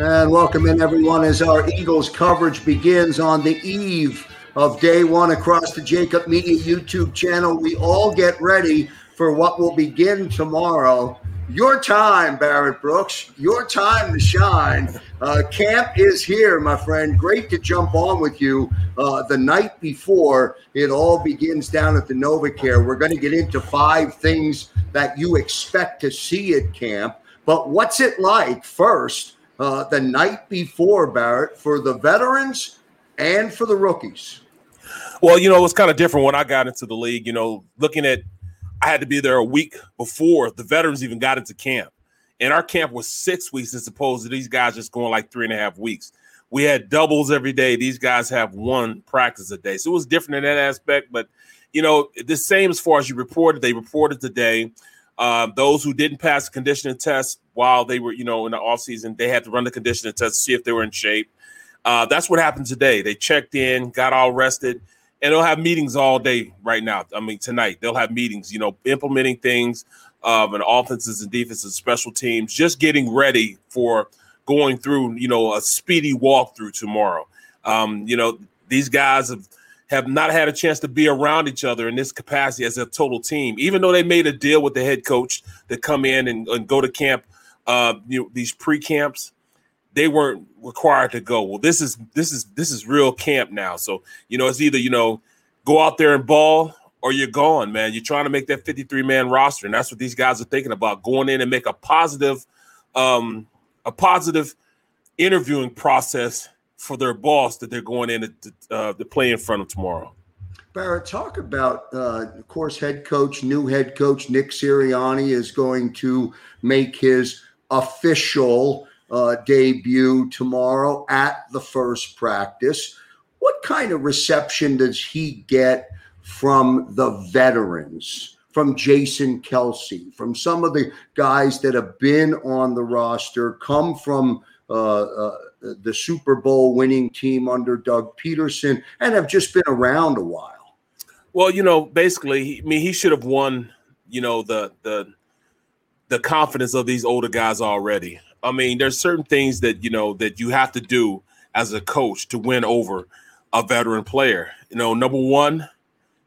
And welcome in, everyone, as our Eagles coverage begins on the eve of day one across the JAKIB Media YouTube channel. We all get ready for what will begin tomorrow. Your time, Barrett Brooks, your time to shine. Uh, camp is here, my friend. Great to jump on with you uh, the night before it all begins down at the NovaCare. We're going to get into five things that you expect to see at camp. But what's it like first? Uh, the night before, Barrett, for the veterans and for the rookies? Well, you know, it was kind of different when I got into the league. You know, looking at, I had to be there a week before the veterans even got into camp. And our camp was six weeks as opposed to these guys just going like three and a half weeks. We had doubles every day. These guys have one practice a day. So it was different in that aspect. But, you know, the same as far as you reported. They reported today. Uh, those who didn't pass the conditioning test while they were, you know, in the off season, they had to run the conditioning test to see if they were in shape. Uh, that's what happened today. They checked in, got all rested, and they'll have meetings all day right now. I mean, tonight they'll have meetings, you know, implementing things of an offenses and defenses, special teams, just getting ready for going through, you know, a speedy walkthrough tomorrow. Um, you know, these guys have have not had a chance to be around each other in this capacity as a total team. Even though they made a deal with the head coach to come in and, and go to camp, uh, you know, these pre camps, they weren't required to go. Well, this is this is this is real camp now. So you know, it's either you know, go out there and ball or you're gone, man. You're trying to make that 53 man roster, and that's what these guys are thinking about: going in and make a positive, um, a positive interviewing process for their boss that they're going in to, uh, to play in front of tomorrow. Barrett, talk about, uh, of course, head coach, new head coach Nick Sirianni is going to make his official uh, debut tomorrow at the first practice. What kind of reception does he get from the veterans? From Jason Kelce, from some of the guys that have been on the roster, come from uh, uh, the Super Bowl winning team under Doug Pederson and have just been around a while. Well, you know, basically, I mean, he should have won, you know, the the the confidence of these older guys already. I mean, there's certain things that you know that you have to do as a coach to win over a veteran player. You know, number one,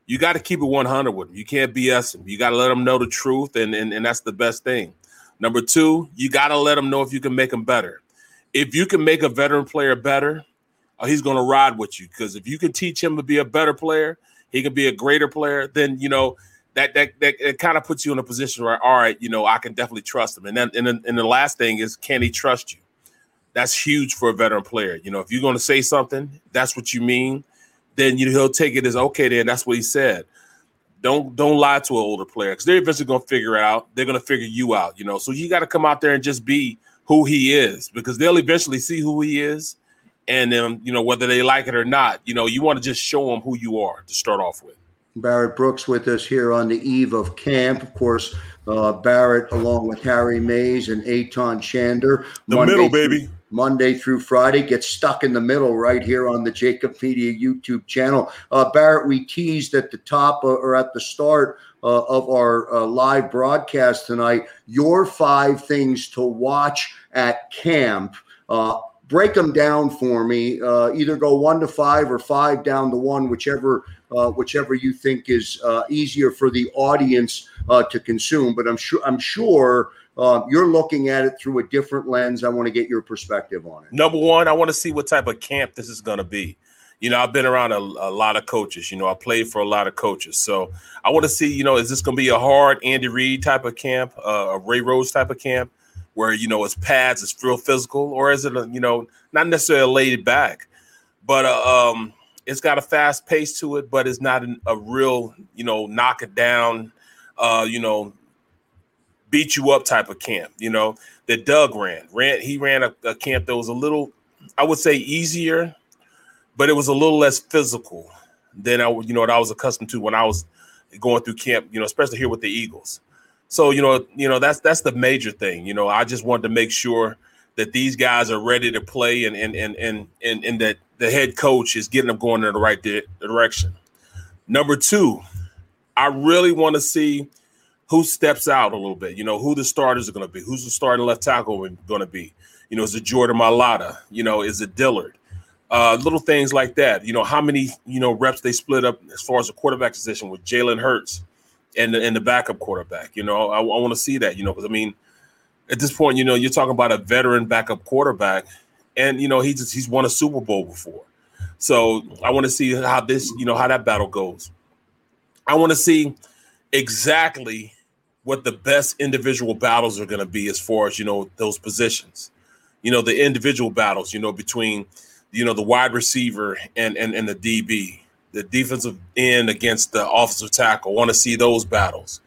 you got to keep it 100 with them. You can't BS them. You got to let them know the truth, and, and and that's the best thing. Number two, you got to let them know if you can make them better if you can make a veteran player better, uh, he's going to ride with you because if you can teach him to be a better player, he can be a greater player. Then you know that that that it kind of puts you in a position where all right, you know, I can definitely trust him. And then and then, and the last thing is, can he trust you? That's huge for a veteran player. You know, if you're going to say something, that's what you mean. Then you he'll take it as okay. Then that's what he said. Don't don't lie to an older player because they're eventually going to figure it out. They're going to figure you out. You know, so you got to come out there and just be who he is because they'll eventually see who he is and then you know whether they like it or not you know you want to just show them who you are to start off with. Barrett brooks with us here on the eve of camp. Of course uh, barrett along with harry mayes and Eytan Shander. The Monday middle baby. Through, monday through friday. Gets stuck in the middle right here on the JAKIB media youtube channel. Uh, barrett we teased at the top uh, or at the start uh, of our uh, live broadcast tonight your five things to watch at camp. Uh, break them down for me. Uh, either go one to five or five down to one, whichever uh, whichever you think is uh, easier for the audience to consume. But I'm sure I'm sure you're looking at it through a different lens. I want to get your perspective on it. Number one, I want to see what type of camp this is going to be. You know, I've been around a, a, lot of coaches. You know, I played for a lot of coaches, so I want to see. You know, is this going to be a hard Andy Reid type of camp, uh, a Ray Rhodes type of camp, where you know it's pads, it's real physical, or is it a, you know not necessarily laid back, but uh, um, it's got a fast pace to it, but it's not an, a real you know knock it down, uh, you know, beat you up type of camp. You know that Doug ran. Ran he ran a, a camp that was a little, I would say, easier but it was a little less physical than I, you know, what I was accustomed to when I was going through camp. You know, especially here with the Eagles. So you know, you know that's that's the major thing. You know, I just wanted to make sure that these guys are ready to play, and and and and and, and that the head coach is getting them going in the right di- direction. Number two, I really want to see who steps out a little bit. You know, who the starters are going to be. Who's the starting left tackle going to be? You know, is it Jordan Mailata? You know, is it Dillard? Uh, little things like that. You know, how many you know reps they split up as far as the quarterback position with Jalen Hurts and the, and the backup quarterback. You know, I, I want to see that. You know, because I mean, at this point, you know, you're talking about a veteran backup quarterback, and you know he's he's won a Super Bowl before. So I want to see how this, you know, how that battle goes. I want to see exactly what the best individual battles are going to be as far as you know those positions. You know, the individual battles. You know, between you know, the wide receiver and and, and the DB, the defensive end against the offensive tackle. Want to see those battles.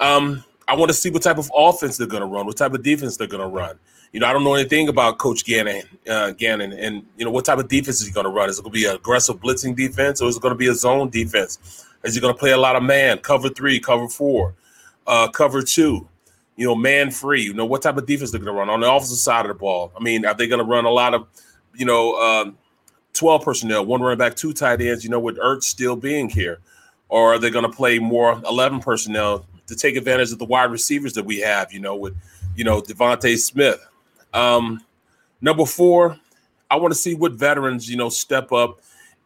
Um, I want to see what type of offense they're going to run, what type of defense they're going to run. You know, I don't know anything about Coach Gannon, uh, Gannon, and you know what type of defense is he going to run? Is it going to be an aggressive blitzing defense, or is it going to be a zone defense? Is he going to play a lot of man, cover three, cover four, uh, cover two? You know, man free. You know what type of defense they're going to run on the offensive side of the ball. I mean, are they going to run a lot of you know, um, 12 personnel, one running back, two tight ends, you know, with Ertz still being here? Or are they going to play more 11 personnel to take advantage of the wide receivers that we have, you know, with, you know, DeVonta Smith? Um, number four, I want to see what veterans, you know, step up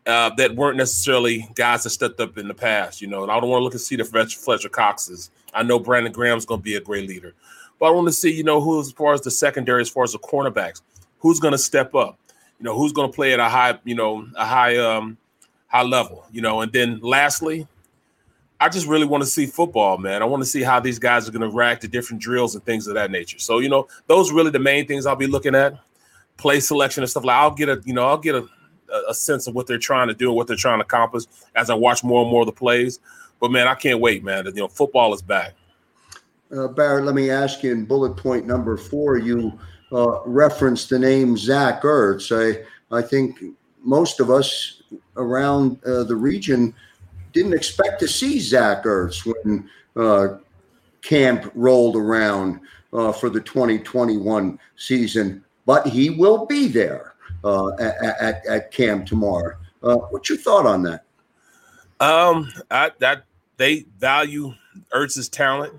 uh, that weren't necessarily guys that stepped up in the past, you know, and I don't want to look and see the Fletcher Coxes. I know Brandon Graham's going to be a great leader, but I want to see, you know, who as far as the secondary, as far as the cornerbacks, who's going to step up you know who's going to play at a high you know a high um high level you know? And then lastly i just really want to see football man. I want to see how these guys are going to react to different drills and things of that nature. So you know those really the main things i'll be looking at. Play selection and stuff like i'll get a you know i'll get a, a sense of what they're trying to do and what they're trying to accomplish as i watch more and more of the plays. But man i can't wait man. You know football is back. Uh, barrett let me ask you in bullet point number four you uh, referenced the name Zach Ertz. I I think most of us around uh, the region didn't expect to see Zach Ertz when uh, camp rolled around uh, for the 2021 season, but he will be there uh, at, at, at, camp tomorrow. Uh, what's your thought on that? Um, I, that they value Ertz's talent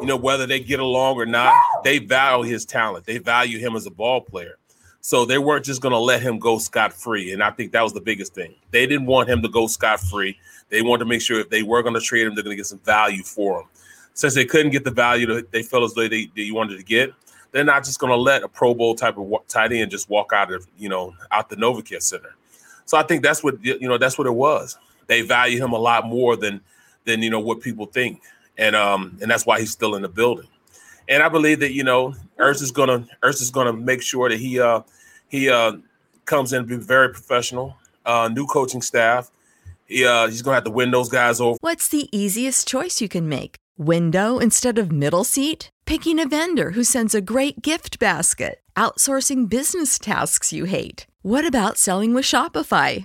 you know, whether they get along or not, they value his talent. They value him as a ball player. So they weren't just going to let him go scot free. And I think that was the biggest thing. They didn't want him to go scot free. They wanted to make sure if they were going to trade him, they're going to get some value for him. Since they couldn't get the value that they felt as though they, they wanted to get, they're not just going to let a Pro Bowl type of tight end just walk out of you know out the NovaCare Center. So I think that's what you know that's what it was. They value him a lot more than than you know what people think and um and that's why he's still in the building. And I believe that you know Ertz is gonna Ertz is gonna make sure that he uh he uh comes in and be very professional. Uh, new coaching staff. He uh he's gonna have to win those guys over. What's the easiest choice you can make? Window instead of middle seat? Picking a vendor who sends a great gift basket? Outsourcing business tasks you hate? What about selling with Shopify?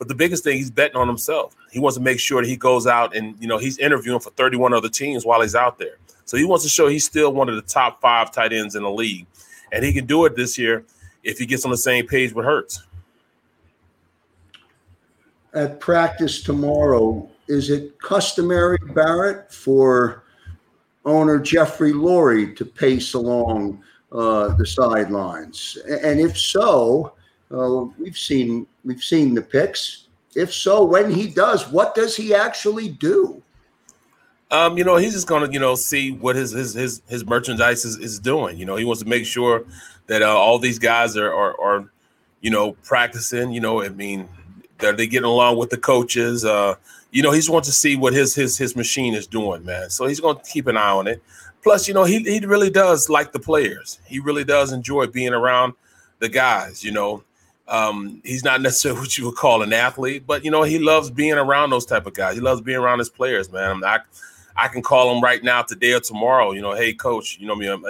but the biggest thing, he's betting on himself. He wants to make sure that he goes out and, you know, he's interviewing for 31 other teams while he's out there. So he wants to show he's still one of the top five tight ends in the league. And he can do it this year if he gets on the same page with Hurts. At practice tomorrow, is it customary, Barrett, for owner Jeffrey Lurie to pace along uh, the sidelines? And if so, uh, we've seen we've seen the pics. If so, when he does, what does he actually do? Um, you know, he's just gonna, you know, see what his his his his merchandise is, is doing. You know, he wants to make sure that uh, all these guys are, are are, you know, practicing. You know, I mean, are they getting along with the coaches? Uh, you know, he just wants to see what his his his machine is doing, man. So he's gonna keep an eye on it. Plus, you know, he he really does like the players. He really does enjoy being around the guys. You know, um, he's not necessarily what you would call an athlete, but you know he loves being around those type of guys. He loves being around his players, man. I, I can call him right now, today or tomorrow. You know, hey coach, you know me, um,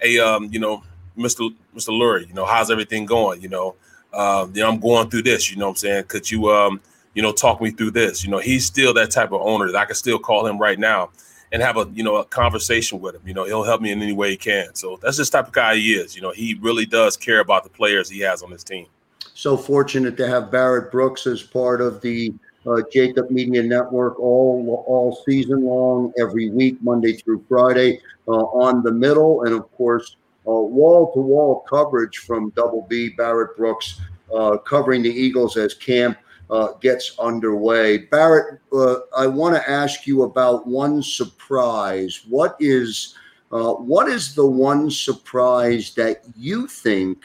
hey, um, you know, Mister Mister Lurie, you know, how's everything going? You know, uh, you know, I'm going through this. You know, what I'm saying, could you, um, you know, talk me through this? You know, he's still that type of owner that I can still call him right now and have a you know a conversation with him. You know, he'll help me in any way he can. So that's just the type of guy he is. You know, he really does care about the players he has on his team. So fortunate to have Barrett Brooks as part of the uh, JAKIB Media Network all all season long, every week, Monday through Friday, uh, on the middle, and of course, wall to wall coverage from Double B Barrett Brooks uh, covering the Eagles as camp uh, gets underway. Barrett, uh, I want to ask you about one surprise. What is uh, what is the one surprise that you think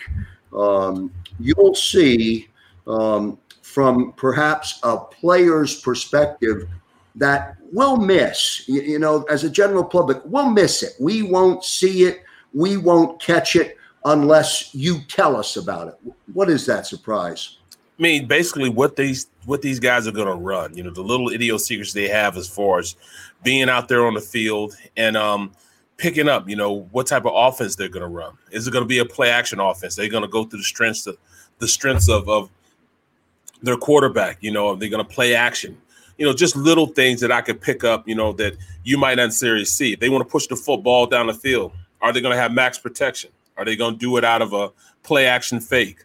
um, you'll see um, from perhaps a player's perspective that we'll miss? You, you know, as a general public, we'll miss it. We won't see it. We won't catch it unless you tell us about it. What is that surprise? I mean, basically, what these what these guys are going to run. You know, the little idiosyncrasies they have as far as being out there on the field and um, picking up. You know, what type of offense they're going to run. Is it going to be a play action offense? They're going to go through the strengths of the strengths of, of their quarterback. You know, they're going to play action. You know, just little things that I could pick up. You know, that you might not necessarily see. If they want to push the football down the field, are they going to have max protection? Are they going to do it out of a play action fake?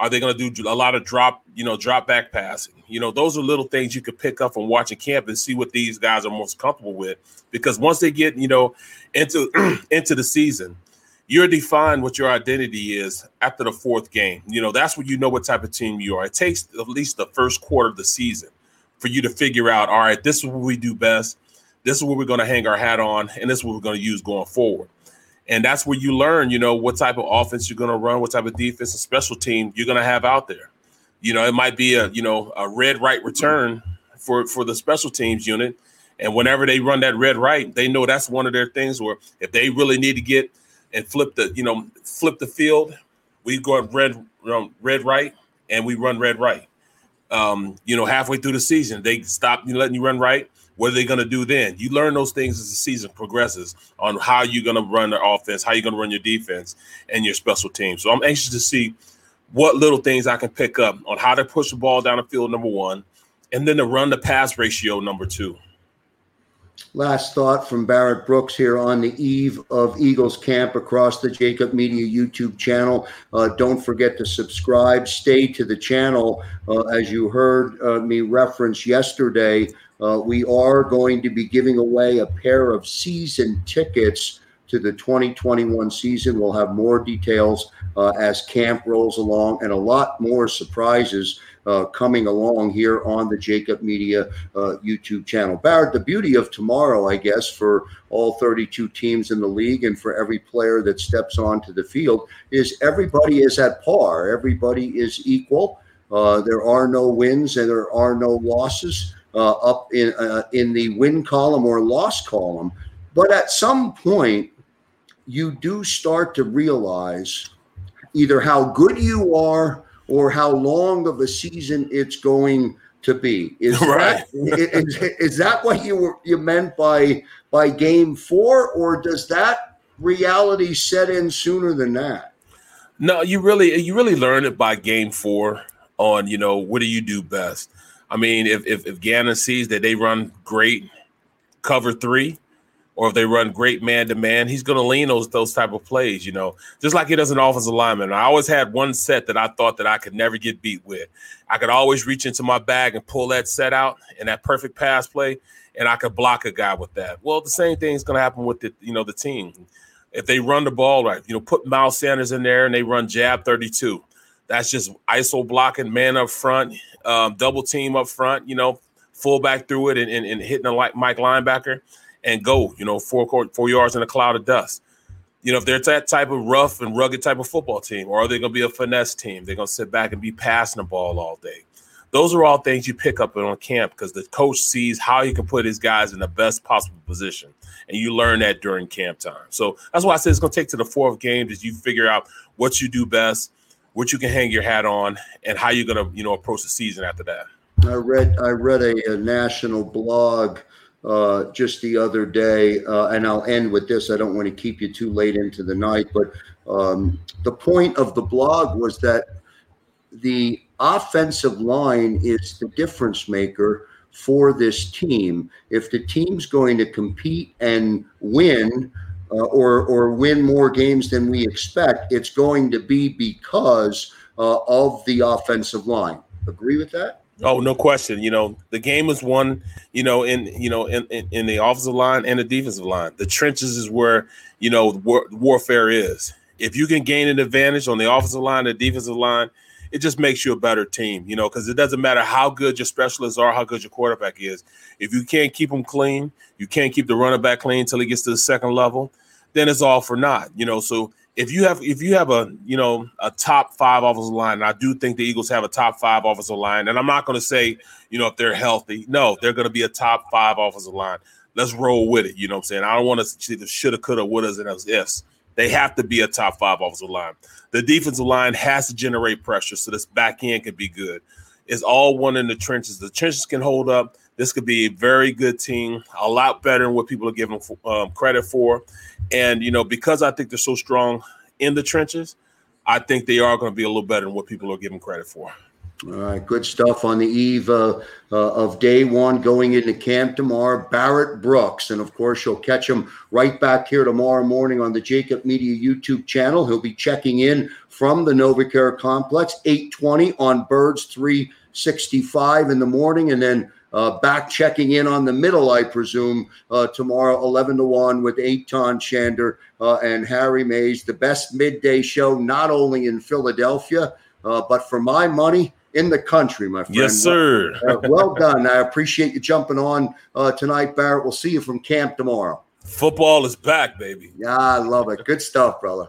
Are they going to do a lot of drop, you know, drop back passing? You know, those are little things you could pick up from watching camp and see what these guys are most comfortable with. Because once they get, you know, into into the season, you're defined what your identity is after the fourth game. You know, that's when you know what type of team you are. It takes at least the first quarter of the season for you to figure out, all right, this is what we do best. This is what we're going to hang our hat on, and this is what we're going to use going forward. And that's where you learn, you know, what type of offense you're going to run, what type of defense and special team you're going to have out there. You know, it might be a, you know, a red right return for for the special teams unit. And whenever they run that red right, they know that's one of their things where if they really need to get and flip the, you know, flip the field, we go red red right and we run red right. Um, you know, halfway through the season, they stop you letting you run right what are they going to do then? You learn those things as the season progresses on how you're going to run the offense, how you're going to run your defense, and your special team. So I'm anxious to see what little things I can pick up on how to push the ball down the field, number one, and then to run the pass ratio, number two. Last thought from Barrett Brooks here on the eve of Eagles camp across the JAKIB Media YouTube channel. Uh, don't forget to subscribe. Stay to the channel. Uh, as you heard uh, me reference yesterday, uh, we are going to be giving away a pair of season tickets to the 2021 season. We'll have more details uh, as camp rolls along and a lot more surprises uh, coming along here on the JAKIB Media uh, YouTube channel. Barrett, the beauty of tomorrow, I guess, for all 32 teams in the league and for every player that steps onto the field is everybody is at par. Everybody is equal. Uh, there are no wins and there are no losses uh, up in uh, in the win column or loss column. But at some point, you do start to realize either how good you are or how long of a season it's going to be. Is right. that is, is that what you were you meant by by game four, or does that reality set in sooner than that? No, you really you really learn it by game four on, you know, what do you do best? I mean, if if, if Gannon sees that they run great cover three, or if they run great man to man, he's going to lean those those type of plays. You know, just like he does an offensive lineman. I always had one set that I thought that I could never get beat with. I could always reach into my bag and pull that set out and that perfect pass play, and I could block a guy with that. Well, the same thing is going to happen with the you know the team. If they run the ball right, you know, put Miles Sanders in there and they run jab 32. That's just ISO blocking, man up front, um, double team up front, you know, fullback through it and, and, and hitting a like Mike linebacker and go, you know, four four yards in a cloud of dust. You know, if they're that type of rough and rugged type of football team, or are they going to be a finesse team? They're going to sit back and be passing the ball all day. Those are all things you pick up on camp because the coach sees how he can put his guys in the best possible position, and you learn that during camp time. So that's why I said it's going to take to the fourth game as you figure out what you do best, what you can hang your hat on, and how you're going to you know approach the season after that. I read I read a, a national blog uh, just the other day, uh, and I'll end with this. I don't want to keep you too late into the night, but um, the point of the blog was that the offensive line is the difference maker for this team. If the team's going to compete and win, uh, or or win more games than we expect, it's going to be because uh, of the offensive line. Agree with that? Oh, no question. You know, the game is won, you know, in you know, in, in, in the offensive line and the defensive line. The trenches is where, you know, war- warfare is. If you can gain an advantage on the offensive line, the defensive line, it just makes you a better team, you know, because it doesn't matter how good your specialists are, how good your quarterback is. If you can't keep them clean, you can't keep the running back clean until he gets to the second level, then it's all for naught, you know. So if you have if you have a you know a top five offensive line, and I do think the Eagles have a top five offensive line, and I'm not going to say you know if they're healthy, no, they're going to be a top five offensive line. Let's roll with it. You know what I'm saying? I don't want to see the shoulda, coulda, wouldas, and those ifs. They have to be a top five offensive line. The defensive line has to generate pressure so this back end can be good. It's all one in the trenches. The trenches can hold up. This could be a very good team, a lot better than what people are giving um, credit for. And, you know, because I think they're so strong in the trenches, I think they are going to be a little better than what people are giving credit for. All right, good stuff on the eve uh, uh, of day one going into camp tomorrow. Barrett Brooks, and of course, you'll catch him right back here tomorrow morning on the JAKIB Media YouTube channel. He'll be checking in from the NovaCare Complex, 820 on Birds 365 in the morning, and then uh, back checking in on the middle, I presume, uh, tomorrow, 11 to 1 with Eytan Shander uh, and Harry Mayes. The best midday show, not only in Philadelphia, uh, but for my money, in the country, my friend. Yes, sir. Uh, well done. I appreciate you jumping on uh, tonight, Barrett. We'll see you from camp tomorrow. Football is back, baby. Yeah, I love it. Good stuff, brother.